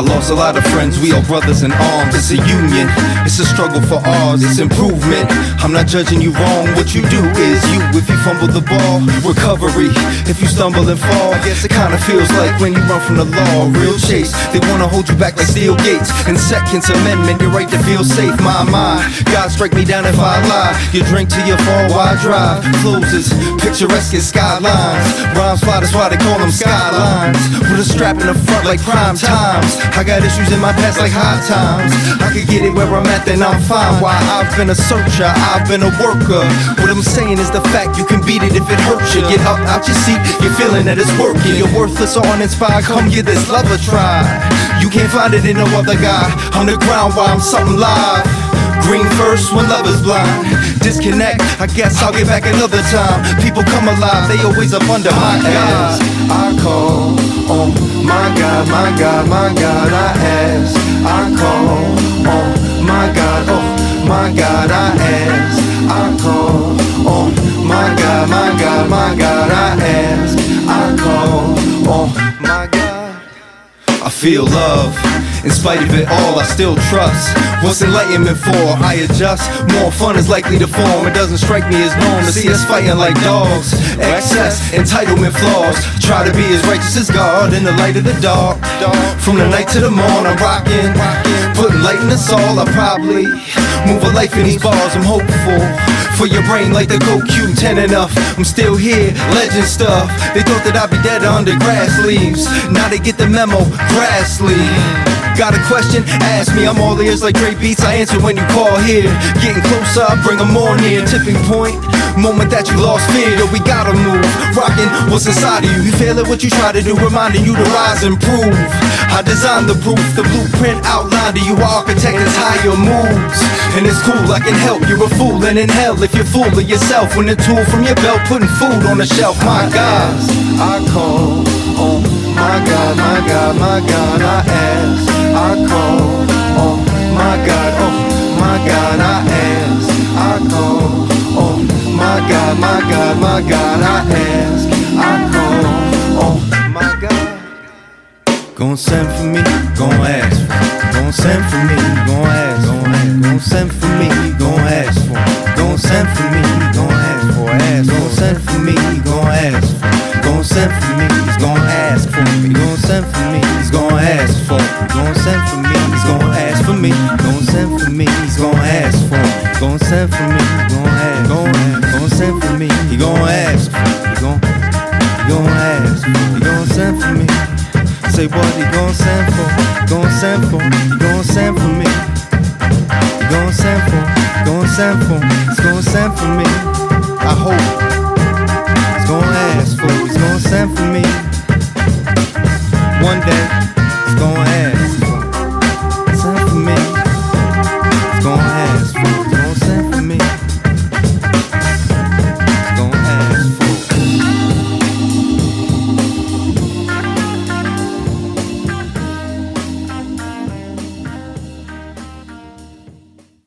I lost a lot of friends, we all brothers in arms. It's a union, it's a struggle for ours, it's improvement. I'm not judging you wrong, what you do is you. If you fumble the ball, recovery. If you stumble and fall, I guess it kinda feels like when you run from the law. Real chase, they wanna hold you back like steel gates. And Second Amendment, your right to feel safe, my mind. God strike me down if I lie. You drink till you fall while drive. Closes, picturesque skylines. Rhymes fly, that's why they call them skylines. With a strap in the front like prime times. I got issues in my past like hard times. I could get it where I'm at, then I'm fine. Why I've been a searcher, I've been a worker. What I'm saying is the fact you can beat it if it hurts you. Get up out your seat, you're feeling that it's working. You're worthless or uninspired, come give this love a try. You can't find it in no other guy. On the ground while I'm something live. Green first when love is blind. Disconnect, I guess I'll get back another time. People come alive, they always up under my eyes. I call, oh my God, my God, my God, I ask. I call, oh my God, oh my God, I ask. I call, oh my God, my God, my God, I ask. I call, oh my God. I feel love. In spite of it all, I still trust. What's enlightenment for? I adjust. More fun is likely to form. It doesn't strike me as normal to see us fighting like dogs. Excess, entitlement flaws. Try to be as righteous as God in the light of the dark. From the night to the morn, I'm rocking. Putting light in us all, I probably move a life in these bars. I'm hopeful for your brain like the Go Q10 enough. I'm still here, legend stuff. They thought that I'd be dead under grass leaves. Now they get the memo, grassly. Got a question? Ask me. I'm all ears like Dre Beats. I answer when you call here. Getting closer, I bring them more near. Tipping point, moment that you lost fear. That we gotta move. Rocking what's inside of you. You feel it, what you try to do, reminding you to rise and prove. I designed the proof, the blueprint outlined to you. Architect is your moves. And it's cool, I can help. You're a fool, and in hell if you're fooling yourself. When the tool from your belt, putting food on the shelf. My God, I call. Oh my God, my God, my God, I Oh my God, oh my God, I ask. I call. Oh my God, my God, my God, I ask. I call. Oh my God. Gon' send for me, gon' ask for. Gon' send for me, gon' ask for. Gon' send for me, gon' ask for. Gon' send for me, send for me, he's gonna ask for. Gonna send for me, he's gonna ask for me. Gonna send for me, he's gonna ask for him. Gonna send for me, gonna ask. Gonna, gonna send for me, he gonna ask for. He gonna, he gonna ask. He gonna send for me. Say what he gonna send for? Gonna send for? Gonna send for me? He gonna send for? Gonna send for? He's gonna send for me. I hope. He's gonna ask for. He's gonna send for me. One day, it's going